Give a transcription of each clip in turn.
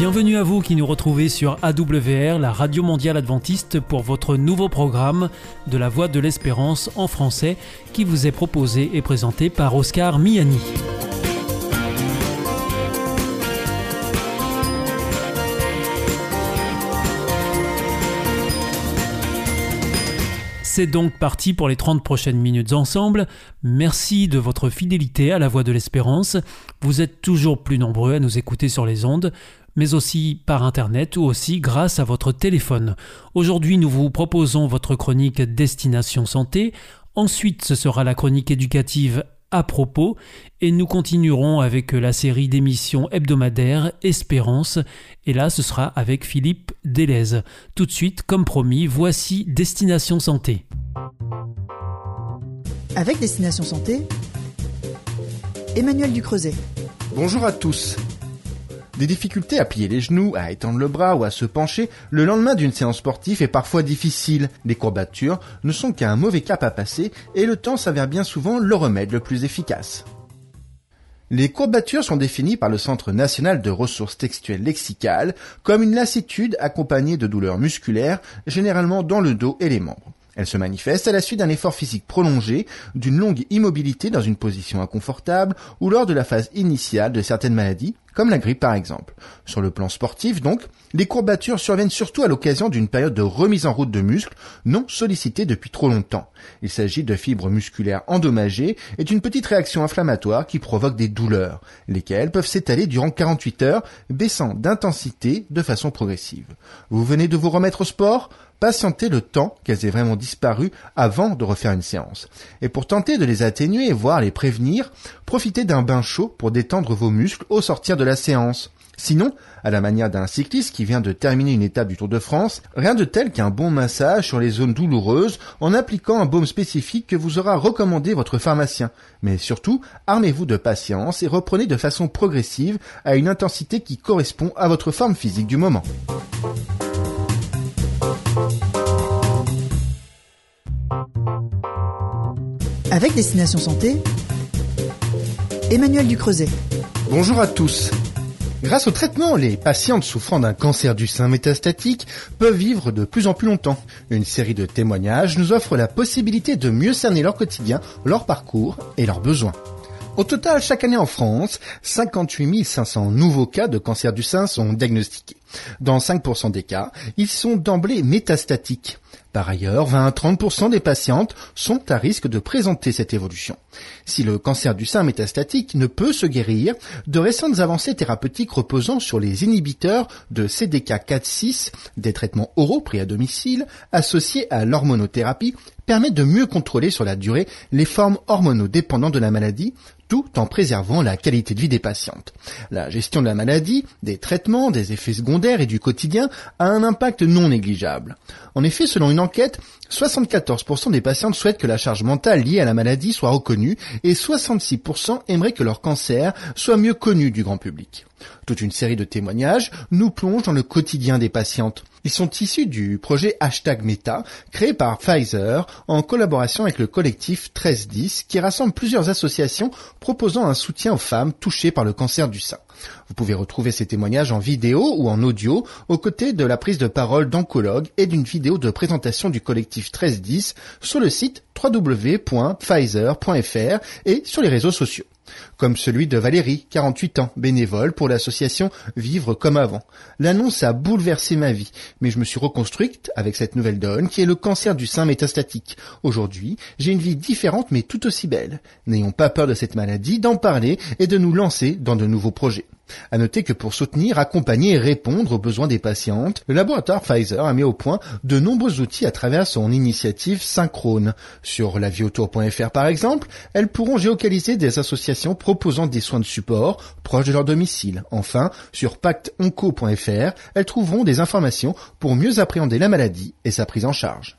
Bienvenue à vous qui nous retrouvez sur AWR, la radio mondiale adventiste, pour votre nouveau programme de la Voix de l'Espérance en français qui vous est proposé et présenté par Oscar Miani. C'est donc parti pour les 30 prochaines minutes ensemble. Merci de votre fidélité à la Voix de l'Espérance. Vous êtes toujours plus nombreux à nous écouter sur les ondes mais aussi par Internet ou aussi grâce à votre téléphone. Aujourd'hui, nous vous proposons votre chronique Destination Santé. Ensuite, ce sera la chronique éducative à propos et nous continuerons avec la série d'émissions hebdomadaires Espérance et là ce sera avec Philippe Delez. Tout de suite, comme promis, voici Destination Santé. Avec Destination Santé, Emmanuel Ducreuset. Bonjour à tous. Des difficultés à plier les genoux, à étendre le bras ou à se pencher le lendemain d'une séance sportive est parfois difficile. Les courbatures ne sont qu'un mauvais cap à passer et le temps s'avère bien souvent le remède le plus efficace. Les courbatures sont définies par le Centre national de ressources textuelles lexicales comme une lassitude accompagnée de douleurs musculaires, généralement dans le dos et les membres. Elle se manifeste à la suite d'un effort physique prolongé, d'une longue immobilité dans une position inconfortable ou lors de la phase initiale de certaines maladies, comme la grippe par exemple. Sur le plan sportif donc, les courbatures surviennent surtout à l'occasion d'une période de remise en route de muscles non sollicitée depuis trop longtemps. Il s'agit de fibres musculaires endommagées et d'une petite réaction inflammatoire qui provoque des douleurs, lesquelles peuvent s'étaler durant 48 heures, baissant d'intensité de façon progressive. Vous venez de vous remettre au sport? Patientez le temps qu'elles aient vraiment disparu avant de refaire une séance. Et pour tenter de les atténuer voire les prévenir, profitez d'un bain chaud pour détendre vos muscles au sortir de la séance. Sinon, à la manière d'un cycliste qui vient de terminer une étape du Tour de France, rien de tel qu'un bon massage sur les zones douloureuses en appliquant un baume spécifique que vous aura recommandé votre pharmacien. Mais surtout, armez-vous de patience et reprenez de façon progressive à une intensité qui correspond à votre forme physique du moment. Avec Destination Santé, Emmanuel Ducreuset. Bonjour à tous. Grâce au traitement, les patientes souffrant d'un cancer du sein métastatique peuvent vivre de plus en plus longtemps. Une série de témoignages nous offre la possibilité de mieux cerner leur quotidien, leur parcours et leurs besoins. Au total, chaque année en France, 58 500 nouveaux cas de cancer du sein sont diagnostiqués. Dans 5% des cas, ils sont d'emblée métastatiques. Par ailleurs, 20 à 30% des patientes sont à risque de présenter cette évolution. Si le cancer du sein métastatique ne peut se guérir, de récentes avancées thérapeutiques reposant sur les inhibiteurs de CDK4-6, des traitements oraux pris à domicile, associés à l'hormonothérapie, permettent de mieux contrôler sur la durée les formes hormonodépendantes de la maladie, tout en préservant la qualité de vie des patientes. La gestion de la maladie, des traitements, des effets secondaires et du quotidien a un impact non négligeable. En effet, selon une enquête, 74% des patientes souhaitent que la charge mentale liée à la maladie soit reconnue et 66% aimeraient que leur cancer soit mieux connu du grand public. Toute une série de témoignages nous plonge dans le quotidien des patientes. Ils sont issus du projet Hashtag Meta, créé par Pfizer en collaboration avec le collectif 1310 qui rassemble plusieurs associations proposant un soutien aux femmes touchées par le cancer du sein. Vous pouvez retrouver ces témoignages en vidéo ou en audio aux côtés de la prise de parole d'oncologues et d'une vidéo de présentation du collectif 1310 sur le site www.pfizer.fr et sur les réseaux sociaux comme celui de Valérie, 48 ans, bénévole pour l'association Vivre comme avant. L'annonce a bouleversé ma vie, mais je me suis reconstruite avec cette nouvelle donne qui est le cancer du sein métastatique. Aujourd'hui, j'ai une vie différente mais tout aussi belle. N'ayons pas peur de cette maladie, d'en parler et de nous lancer dans de nouveaux projets. À noter que pour soutenir, accompagner et répondre aux besoins des patientes, le laboratoire Pfizer a mis au point de nombreux outils à travers son initiative synchrone. Sur laviotour.fr par exemple, elles pourront géocaliser des associations proposant des soins de support proches de leur domicile. Enfin, sur pactonco.fr, elles trouveront des informations pour mieux appréhender la maladie et sa prise en charge.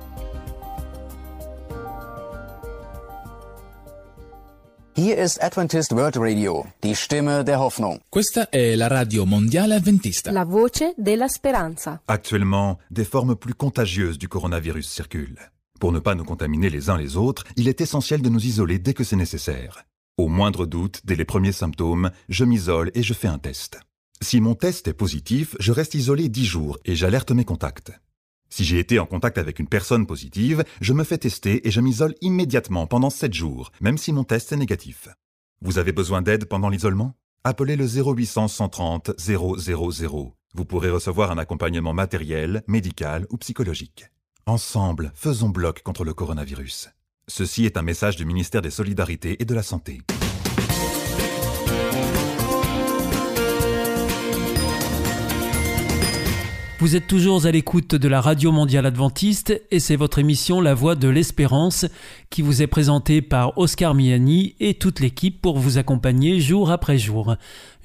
Hier ist Adventist World Radio, die Stimme der Hoffnung. Questa è la radio mondiale adventista. La voce della speranza. Actuellement, des formes plus contagieuses du coronavirus circulent. Pour ne pas nous contaminer les uns les autres, il est essentiel de nous isoler dès que c'est nécessaire. Au moindre doute, dès les premiers symptômes, je m'isole et je fais un test. Si mon test est positif, je reste isolé 10 jours et j'alerte mes contacts. Si j'ai été en contact avec une personne positive, je me fais tester et je m'isole immédiatement pendant 7 jours, même si mon test est négatif. Vous avez besoin d'aide pendant l'isolement? Appelez le 0800 130 000. Vous pourrez recevoir un accompagnement matériel, médical ou psychologique. Ensemble, faisons bloc contre le coronavirus. Ceci est un message du ministère des Solidarités et de la Santé. Vous êtes toujours à l'écoute de la Radio Mondiale Adventiste et c'est votre émission La Voix de l'Espérance qui vous est présentée par Oscar Miani et toute l'équipe pour vous accompagner jour après jour.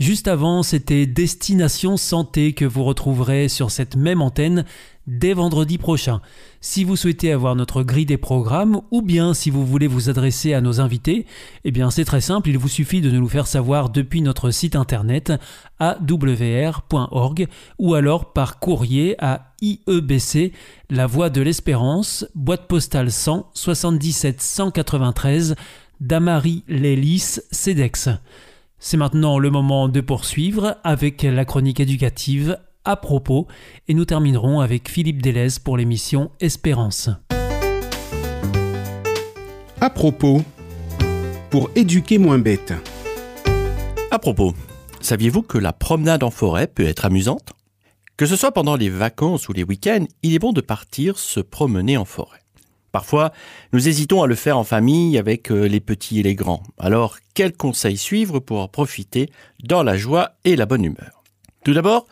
Juste avant, c'était Destination Santé que vous retrouverez sur cette même antenne dès vendredi prochain. Si vous souhaitez avoir notre grille des programmes ou bien si vous voulez vous adresser à nos invités, eh bien c'est très simple, il vous suffit de nous le faire savoir depuis notre site internet awr.org ou alors par courrier à IEBC, La Voie de l'Espérance, boîte postale 100 77 193 Damary Lélis, CEDEX. C'est maintenant le moment de poursuivre avec la chronique éducative à propos et nous terminerons avec Philippe Delez pour l'émission Espérance. À propos, pour éduquer moins bête. À propos, saviez-vous que la promenade en forêt peut être amusante? Que ce soit pendant les vacances ou les week-ends, il est bon de partir se promener en forêt. Parfois, nous hésitons à le faire en famille avec euh, les petits et les grands. Alors, quels conseils suivre pour en profiter dans la joie et la bonne humeur? Tout d'abord,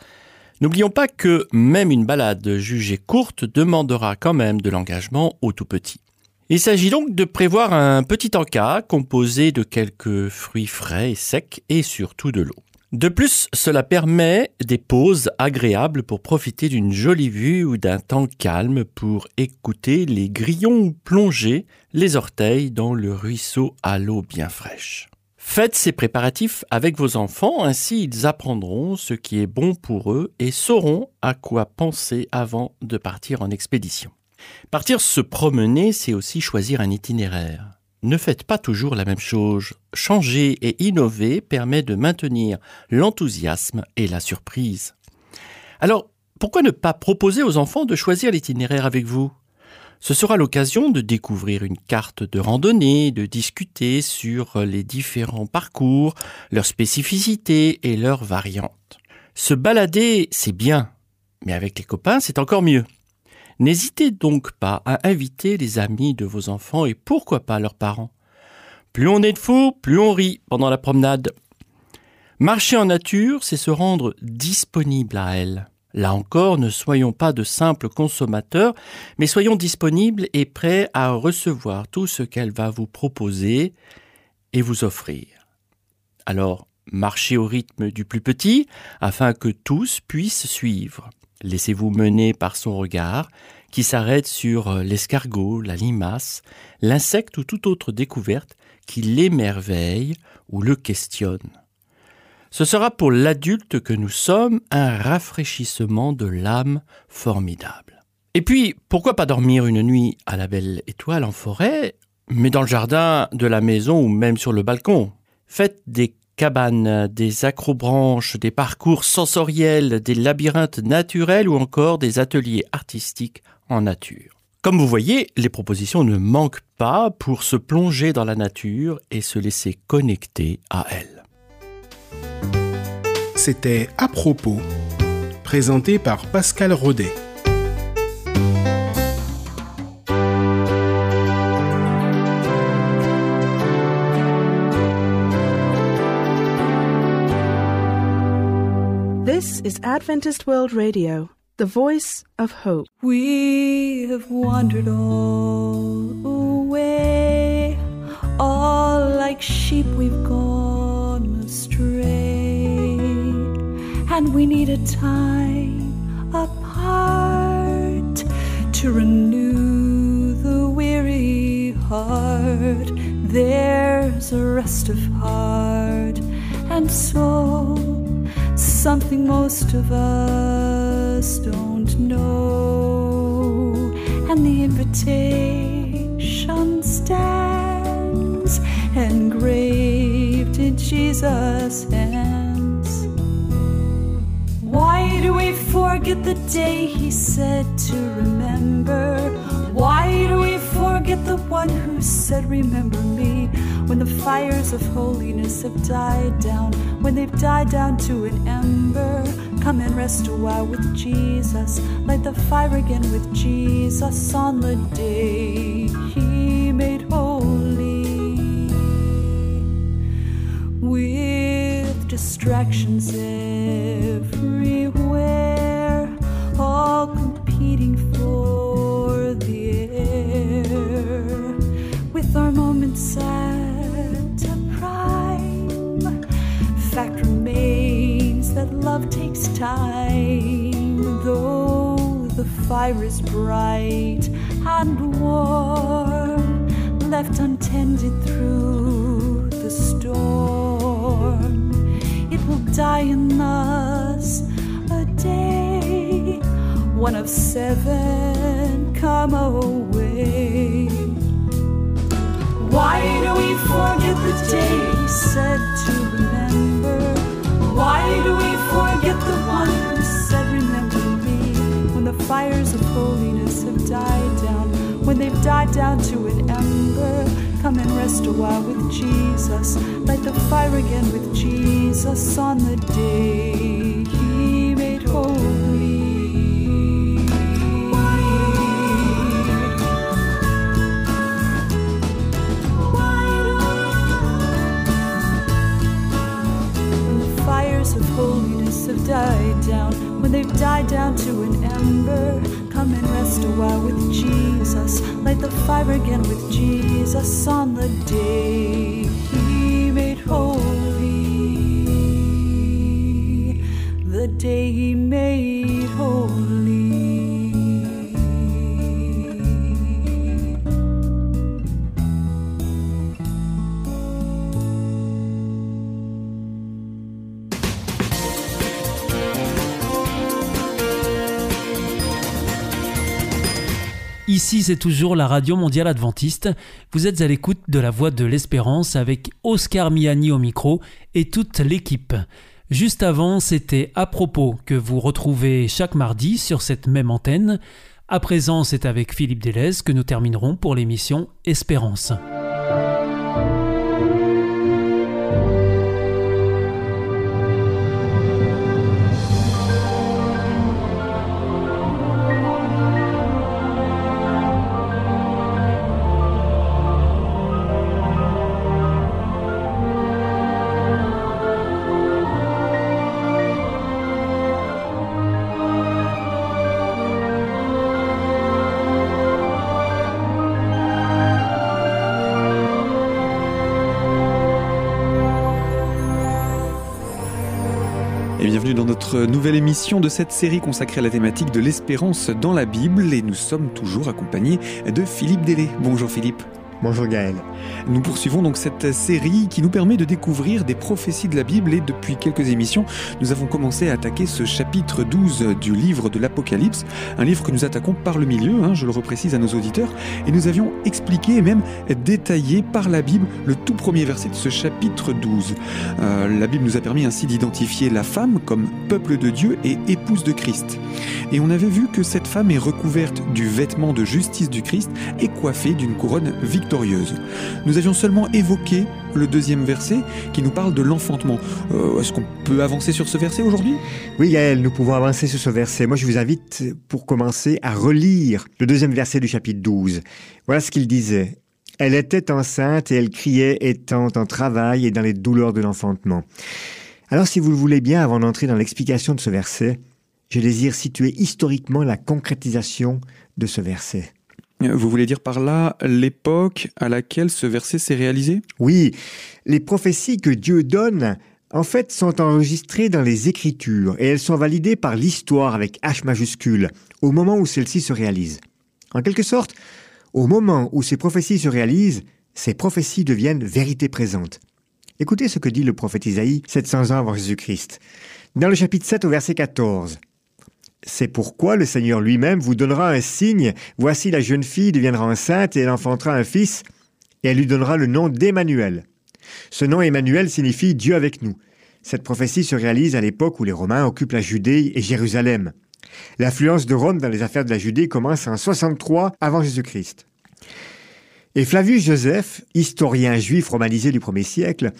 N'oublions pas que même une balade jugée courte demandera quand même de l'engagement au tout petit. Il s'agit donc de prévoir un petit encas composé de quelques fruits frais et secs et surtout de l'eau. De plus, cela permet des pauses agréables pour profiter d'une jolie vue ou d'un temps calme pour écouter les grillons plonger les orteils dans le ruisseau à l'eau bien fraîche. Faites ces préparatifs avec vos enfants, ainsi ils apprendront ce qui est bon pour eux et sauront à quoi penser avant de partir en expédition. Partir se promener, c'est aussi choisir un itinéraire. Ne faites pas toujours la même chose. Changer et innover permet de maintenir l'enthousiasme et la surprise. Alors, pourquoi ne pas proposer aux enfants de choisir l'itinéraire avec vous? Ce sera l'occasion de découvrir une carte de randonnée, de discuter sur les différents parcours, leurs spécificités et leurs variantes. Se balader, c'est bien, mais avec les copains, c'est encore mieux. N'hésitez donc pas à inviter les amis de vos enfants et pourquoi pas leurs parents. Plus on est de fous, plus on rit pendant la promenade. Marcher en nature, c'est se rendre disponible à elle. Là encore, ne soyons pas de simples consommateurs, mais soyons disponibles et prêts à recevoir tout ce qu'elle va vous proposer et vous offrir. Alors, marchez au rythme du plus petit afin que tous puissent suivre. Laissez-vous mener par son regard qui s'arrête sur l'escargot, la limace, l'insecte ou toute autre découverte qui l'émerveille ou le questionne. Ce sera pour l'adulte que nous sommes un rafraîchissement de l'âme formidable. Et puis, pourquoi pas dormir une nuit à la belle étoile en forêt, mais dans le jardin de la maison ou même sur le balcon? Faites des cabanes, des acrobranches, des parcours sensoriels, des labyrinthes naturels ou encore des ateliers artistiques en nature. Comme vous voyez, les propositions ne manquent pas pour se plonger dans la nature et se laisser connecter à elle. C'était À propos, présenté par Pascal Rodet. This is Adventist World Radio, the voice of hope. We have wandered all the way, all like sheep and we need a time, apart to renew the weary heart. There's a rest of heart and soul, something most of us don't know. And the invitation stands engraved in Jesus' hands. Forget the day he said to remember? Why do we forget the one who said, Remember me? When the fires of holiness have died down, when they've died down to an ember, come and rest a while with Jesus. Light the fire again with Jesus on the day he made holy. With distractions everywhere, competing for the air. With our moments at a prime, fact remains that love takes time. Though the fire is bright and warm, left untended through the storm, it will die in us a day. One of seven come away. Why do we forget the day he said to remember? Why do we forget the one who said, Remember me? When the fires of holiness have died down, when they've died down to an ember, come and rest a while with Jesus. Light the fire again with Jesus on the day he made holy. They've died down to an ember, come and rest a while with Jesus. Light the fire again with Jesus on the day he made holy. The day he Ici, c'est toujours la Radio Mondiale Adventiste. Vous êtes à l'écoute de la Voix de l'Espérance avec Oscar Miani au micro et toute l'équipe. Juste avant, c'était à propos que vous retrouvez chaque mardi sur cette même antenne. À présent, c'est avec Philippe Delez que nous terminerons pour l'émission Espérance. Dans notre nouvelle émission de cette série consacrée à la thématique de l'espérance dans la Bible. Et nous sommes toujours accompagnés de Philippe Délé. Bonjour Philippe. Bonjour Gaël. Nous poursuivons donc cette série qui nous permet de découvrir des prophéties de la Bible et depuis quelques émissions, nous avons commencé à attaquer ce chapitre 12 du livre de l'Apocalypse, un livre que nous attaquons par le milieu, hein, je le reprécise à nos auditeurs, et nous avions expliqué et même détaillé par la Bible le tout premier verset de ce chapitre 12. Euh, la Bible nous a permis ainsi d'identifier la femme comme peuple de Dieu et épouse de Christ. Et on avait vu que cette femme est recouverte du vêtement de justice du Christ et coiffée d'une couronne victorieuse. Nous avions seulement évoqué le deuxième verset qui nous parle de l'enfantement. Euh, Est-ce qu'on peut avancer sur ce verset aujourd'hui? Oui Gaël, nous pouvons avancer sur ce verset. Moi je vous invite pour commencer à relire le deuxième verset du chapitre 12. Voilà ce qu'il disait. Elle était enceinte et elle criait étant en travail et dans les douleurs de l'enfantement. Alors si vous le voulez bien, avant d'entrer dans l'explication de ce verset, je désire situer historiquement la concrétisation de ce verset. Vous voulez dire par là l'époque à laquelle ce verset s'est réalisé? Oui, les prophéties que Dieu donne, en fait, sont enregistrées dans les Écritures et elles sont validées par l'histoire avec H majuscule au moment où celle-ci se réalise. En quelque sorte, au moment où ces prophéties se réalisent, ces prophéties deviennent vérité présente. Écoutez ce que dit le prophète Isaïe 700 ans avant Jésus-Christ. Dans le chapitre 7 au verset 14. C'est pourquoi le Seigneur lui-même vous donnera un signe. Voici la jeune fille deviendra enceinte et elle enfantera un fils et elle lui donnera le nom d'Emmanuel. Ce nom Emmanuel signifie Dieu avec nous. Cette prophétie se réalise à l'époque où les Romains occupent la Judée et Jérusalem. L'influence de Rome dans les affaires de la Judée commence en 63 avant Jésus-Christ. Et Flavius Joseph, historien juif romanisé du 1er siècle,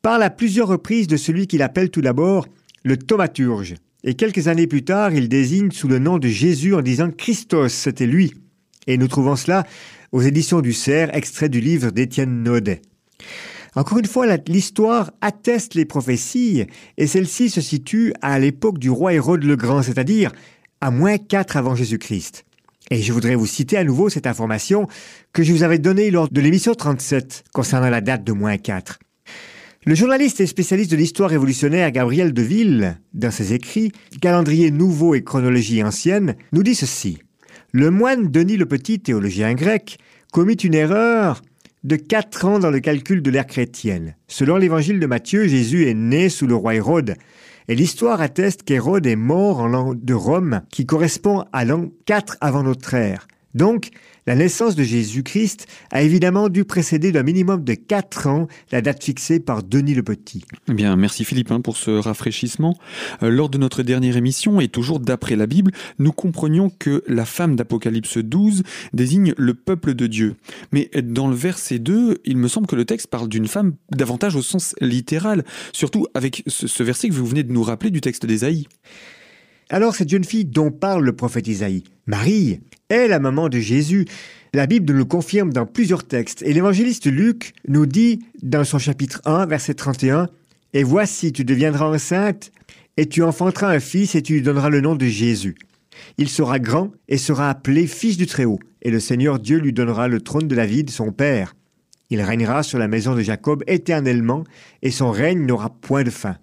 parle à plusieurs reprises de celui qu'il appelle tout d'abord le thaumaturge. Et quelques années plus tard, il désigne sous le nom de Jésus en disant Christos, c'était lui. Et nous trouvons cela aux éditions du Cerf, extrait du livre d'Étienne Naudet. Encore une fois, l'histoire atteste les prophéties, et celle-ci se situe à l'époque du roi Hérode le Grand, c'est-à-dire à moins 4 avant Jésus-Christ. Et je voudrais vous citer à nouveau cette information que je vous avais donnée lors de l'émission 37 concernant la date de moins 4. Le journaliste et spécialiste de l'histoire révolutionnaire Gabriel Deville, dans ses écrits Calendrier nouveau et chronologie ancienne, nous dit ceci. Le moine Denis le Petit, théologien grec, commit une erreur de quatre ans dans le calcul de l'ère chrétienne. Selon l'évangile de Matthieu, Jésus est né sous le roi Hérode. Et l'histoire atteste qu'Hérode est mort en l'an de Rome, qui correspond à l'an 4 avant notre ère. Donc, la naissance de Jésus-Christ a évidemment dû précéder d'un minimum de 4 ans la date fixée par Denis le Petit. Eh bien, merci Philippe hein, pour ce rafraîchissement. Euh, lors de notre dernière émission, et toujours d'après la Bible, nous comprenions que la femme d'Apocalypse 12 désigne le peuple de Dieu. Mais dans le verset 2, il me semble que le texte parle d'une femme davantage au sens littéral, surtout avec ce, ce verset que vous venez de nous rappeler du texte d'Ésaïe. Alors cette jeune fille dont parle le prophète Isaïe, Marie, est la maman de Jésus. La Bible nous le confirme dans plusieurs textes et l'évangéliste Luc nous dit dans son chapitre 1, verset 31, Et voici, tu deviendras enceinte et tu enfanteras un fils et tu lui donneras le nom de Jésus. Il sera grand et sera appelé fils du Très-Haut, et le Seigneur Dieu lui donnera le trône de David, son père. Il régnera sur la maison de Jacob éternellement, et son règne n'aura point de fin.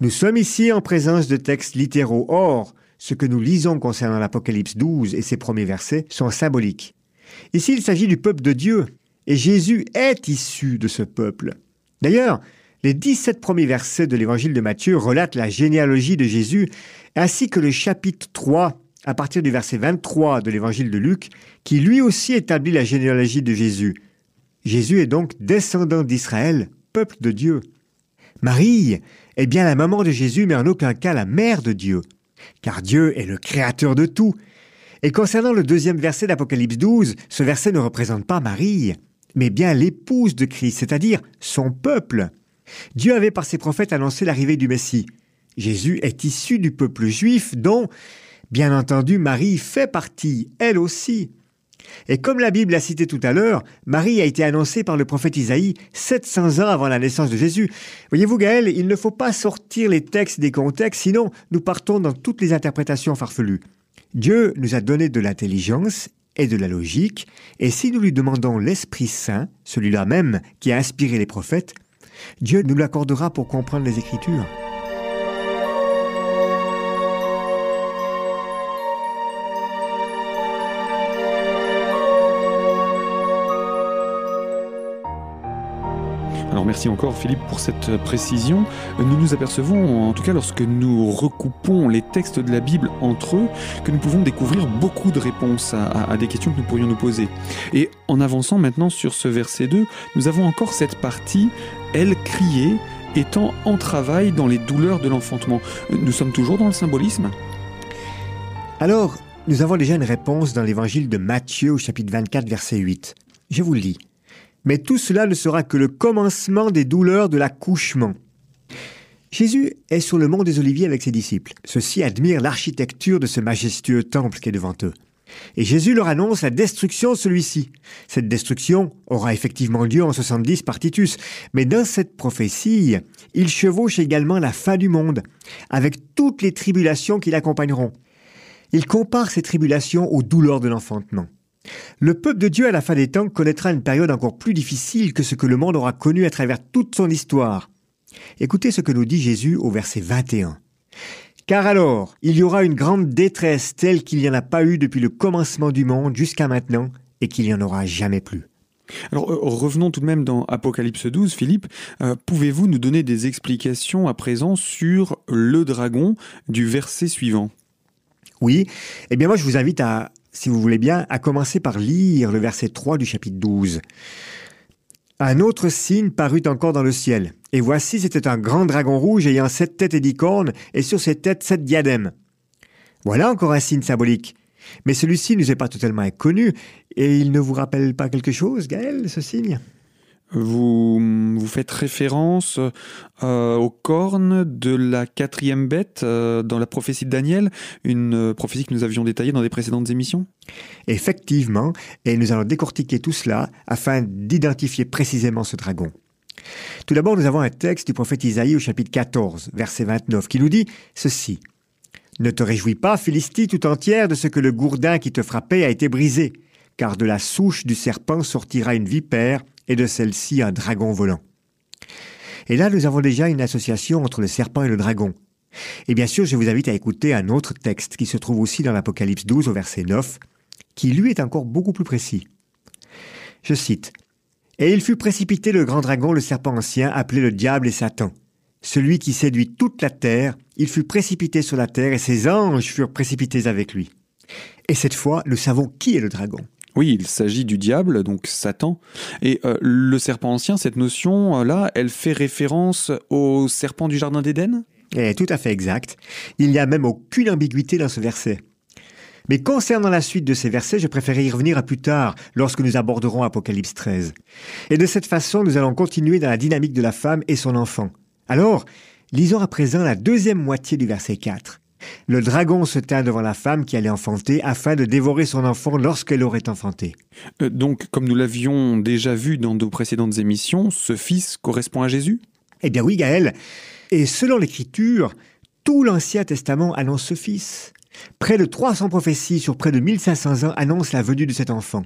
Nous sommes ici en présence de textes littéraux. Or, ce que nous lisons concernant l'Apocalypse 12 et ses premiers versets sont symboliques. Ici, il s'agit du peuple de Dieu, et Jésus est issu de ce peuple. D'ailleurs, les 17 premiers versets de l'évangile de Matthieu relatent la généalogie de Jésus, ainsi que le chapitre 3, à partir du verset 23 de l'évangile de Luc, qui lui aussi établit la généalogie de Jésus. Jésus est donc descendant d'Israël, peuple de Dieu. Marie est bien la maman de Jésus, mais en aucun cas la mère de Dieu. Car Dieu est le créateur de tout. Et concernant le deuxième verset d'Apocalypse 12, ce verset ne représente pas Marie, mais bien l'épouse de Christ, c'est-à-dire son peuple. Dieu avait par ses prophètes annoncé l'arrivée du Messie. Jésus est issu du peuple juif dont, bien entendu, Marie fait partie, elle aussi. Et comme la Bible l'a cité tout à l'heure, Marie a été annoncée par le prophète Isaïe 700 ans avant la naissance de Jésus. Voyez-vous Gaël, il ne faut pas sortir les textes des contextes, sinon nous partons dans toutes les interprétations farfelues. Dieu nous a donné de l'intelligence et de la logique, et si nous lui demandons l'Esprit Saint, celui-là même qui a inspiré les prophètes, Dieu nous l'accordera pour comprendre les Écritures. Alors merci encore Philippe pour cette précision. Nous nous apercevons, en tout cas lorsque nous recoupons les textes de la Bible entre eux, que nous pouvons découvrir beaucoup de réponses à, des questions que nous pourrions nous poser. Et en avançant maintenant sur ce verset 2, nous avons encore cette partie, elle criait, étant en travail dans les douleurs de l'enfantement. Nous sommes toujours dans le symbolisme? Alors, nous avons déjà une réponse dans l'évangile de Matthieu au chapitre 24, verset 8. Je vous le lis. Mais tout cela ne sera que le commencement des douleurs de l'accouchement. Jésus est sur le mont des Oliviers avec ses disciples. Ceux-ci admirent l'architecture de ce majestueux temple qui est devant eux. Et Jésus leur annonce la destruction de celui-ci. Cette destruction aura effectivement lieu en 70 par Titus, mais dans cette prophétie, il chevauche également la fin du monde, avec toutes les tribulations qui l'accompagneront. Il compare ces tribulations aux douleurs de l'enfantement. Le peuple de Dieu à la fin des temps connaîtra une période encore plus difficile que ce que le monde aura connu à travers toute son histoire. Écoutez ce que nous dit Jésus au verset 21. Car alors, il y aura une grande détresse telle qu'il n'y en a pas eu depuis le commencement du monde jusqu'à maintenant et qu'il n'y en aura jamais plus. Alors euh, revenons tout de même dans Apocalypse 12, Philippe. Euh, pouvez-vous nous donner des explications à présent sur le dragon du verset suivant? Oui, eh bien moi je vous invite à, si vous voulez bien, à commencer par lire le verset 3 du chapitre 12. Un autre signe parut encore dans le ciel. Et voici, c'était un grand dragon rouge ayant sept têtes et dix cornes, et sur ses têtes sept diadèmes. Voilà encore un signe symbolique. Mais celui-ci ne nous est pas totalement inconnu, et il ne vous rappelle pas quelque chose, Gaël, ce signe? Vous, faites référence euh, aux cornes de la quatrième bête euh, dans la prophétie de Daniel, une euh, prophétie que nous avions détaillée dans des précédentes émissions? Effectivement, et nous allons décortiquer tout cela afin d'identifier précisément ce dragon. Tout d'abord, nous avons un texte du prophète Isaïe au chapitre 14, verset 29, qui nous dit ceci. Ne te réjouis pas, Philistie tout entière, de ce que le gourdin qui te frappait a été brisé, car de la souche du serpent sortira une vipère, et de celle-ci un dragon volant. Et là, nous avons déjà une association entre le serpent et le dragon. Et bien sûr, je vous invite à écouter un autre texte qui se trouve aussi dans l'Apocalypse 12 au verset 9, qui lui est encore beaucoup plus précis. Je cite. Et il fut précipité le grand dragon, le serpent ancien, appelé le diable et Satan. Celui qui séduit toute la terre, il fut précipité sur la terre et ses anges furent précipités avec lui. Et cette fois, nous savons qui est le dragon. Oui, il s'agit du diable, donc Satan. Et euh, le serpent ancien, cette notion-là, elle fait référence au serpent du Jardin d'Éden? Eh, tout à fait exact. Il n'y a même aucune ambiguïté dans ce verset. Mais concernant la suite de ces versets, je préférais y revenir à plus tard, lorsque nous aborderons Apocalypse 13. Et de cette façon, nous allons continuer dans la dynamique de la femme et son enfant. Alors, lisons à présent la deuxième moitié du verset 4. Le dragon se tint devant la femme qui allait enfanter afin de dévorer son enfant lorsqu'elle aurait enfanté. Euh, donc, comme nous l'avions déjà vu dans nos précédentes émissions, ce fils correspond à Jésus? Eh bien oui, Gaël. Et selon l'Écriture, tout l'Ancien Testament annonce ce fils. Près de 300 prophéties sur près de 1500 ans annoncent la venue de cet enfant.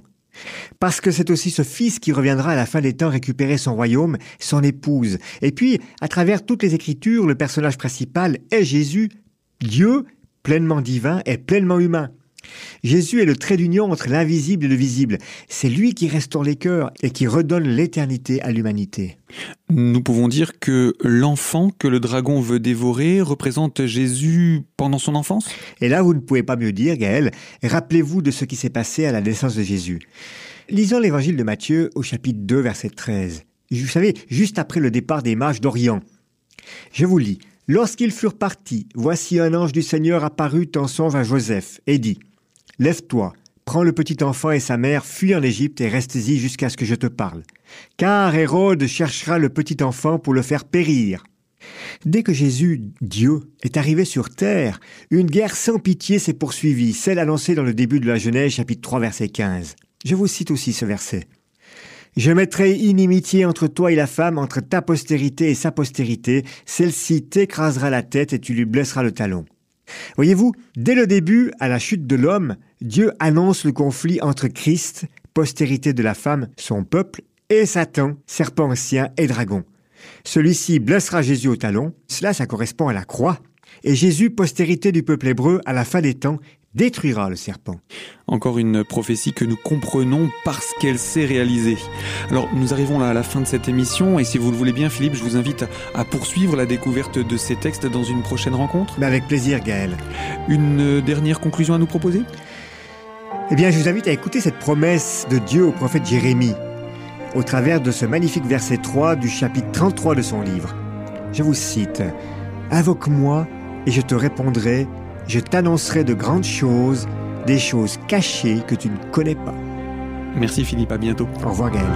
Parce que c'est aussi ce fils qui reviendra à la fin des temps récupérer son royaume, son épouse. Et puis, à travers toutes les Écritures, le personnage principal est Jésus, Dieu, pleinement divin, est pleinement humain. Jésus est le trait d'union entre l'invisible et le visible. C'est lui qui restaure les cœurs et qui redonne l'éternité à l'humanité. Nous pouvons dire que l'enfant que le dragon veut dévorer représente Jésus pendant son enfance? Et là, vous ne pouvez pas mieux dire, Gaël. Rappelez-vous de ce qui s'est passé à la naissance de Jésus. Lisons l'évangile de Matthieu au chapitre 2, verset 13. Vous savez, juste après le départ des mages d'Orient. Je vous lis. Lorsqu'ils furent partis, voici un ange du Seigneur apparut en songe à Joseph et dit Lève-toi, prends le petit enfant et sa mère, fuis en Égypte et reste-y jusqu'à ce que je te parle. Car Hérode cherchera le petit enfant pour le faire périr. Dès que Jésus, Dieu, est arrivé sur terre, une guerre sans pitié s'est poursuivie, celle annoncée dans le début de la Genèse chapitre 3 verset 15. Je vous cite aussi ce verset. Je mettrai inimitié entre toi et la femme, entre ta postérité et sa postérité. Celle-ci t'écrasera la tête et tu lui blesseras le talon. Voyez-vous, dès le début, à la chute de l'homme, Dieu annonce le conflit entre Christ, postérité de la femme, son peuple, et Satan, serpent ancien et dragon. Celui-ci blessera Jésus au talon, cela ça correspond à la croix, et Jésus, postérité du peuple hébreu, à la fin des temps, détruira le serpent. Encore une prophétie que nous comprenons parce qu'elle s'est réalisée. Alors nous arrivons là à la fin de cette émission et si vous le voulez bien Philippe, je vous invite à poursuivre la découverte de ces textes dans une prochaine rencontre. Mais avec plaisir Gaël. Une dernière conclusion à nous proposer? Eh bien je vous invite à écouter cette promesse de Dieu au prophète Jérémie au travers de ce magnifique verset 3 du chapitre 33 de son livre. Je vous cite Invoque-moi et je te répondrai je t'annoncerai de grandes choses, des choses cachées que tu ne connais pas. Merci Philippe, à bientôt. Au revoir Gaël.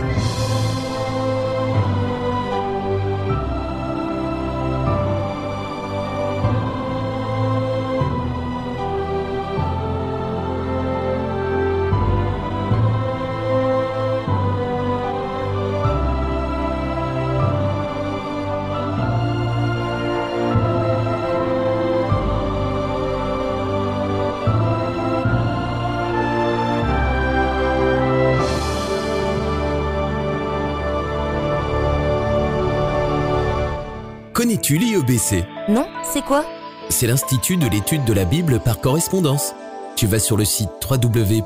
Non, c'est quoi? C'est l'Institut de l'étude de la Bible par correspondance. Tu vas sur le site www.iebc.org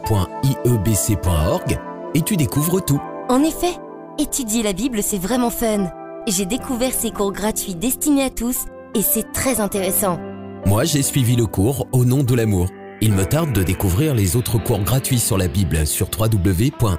et tu découvres tout. En effet, étudier la Bible, c'est vraiment fun. J'ai découvert ces cours gratuits destinés à tous et c'est très intéressant. Moi, j'ai suivi le cours Au nom de l'amour. Il me tarde de découvrir les autres cours gratuits sur la Bible sur www.iebc.org.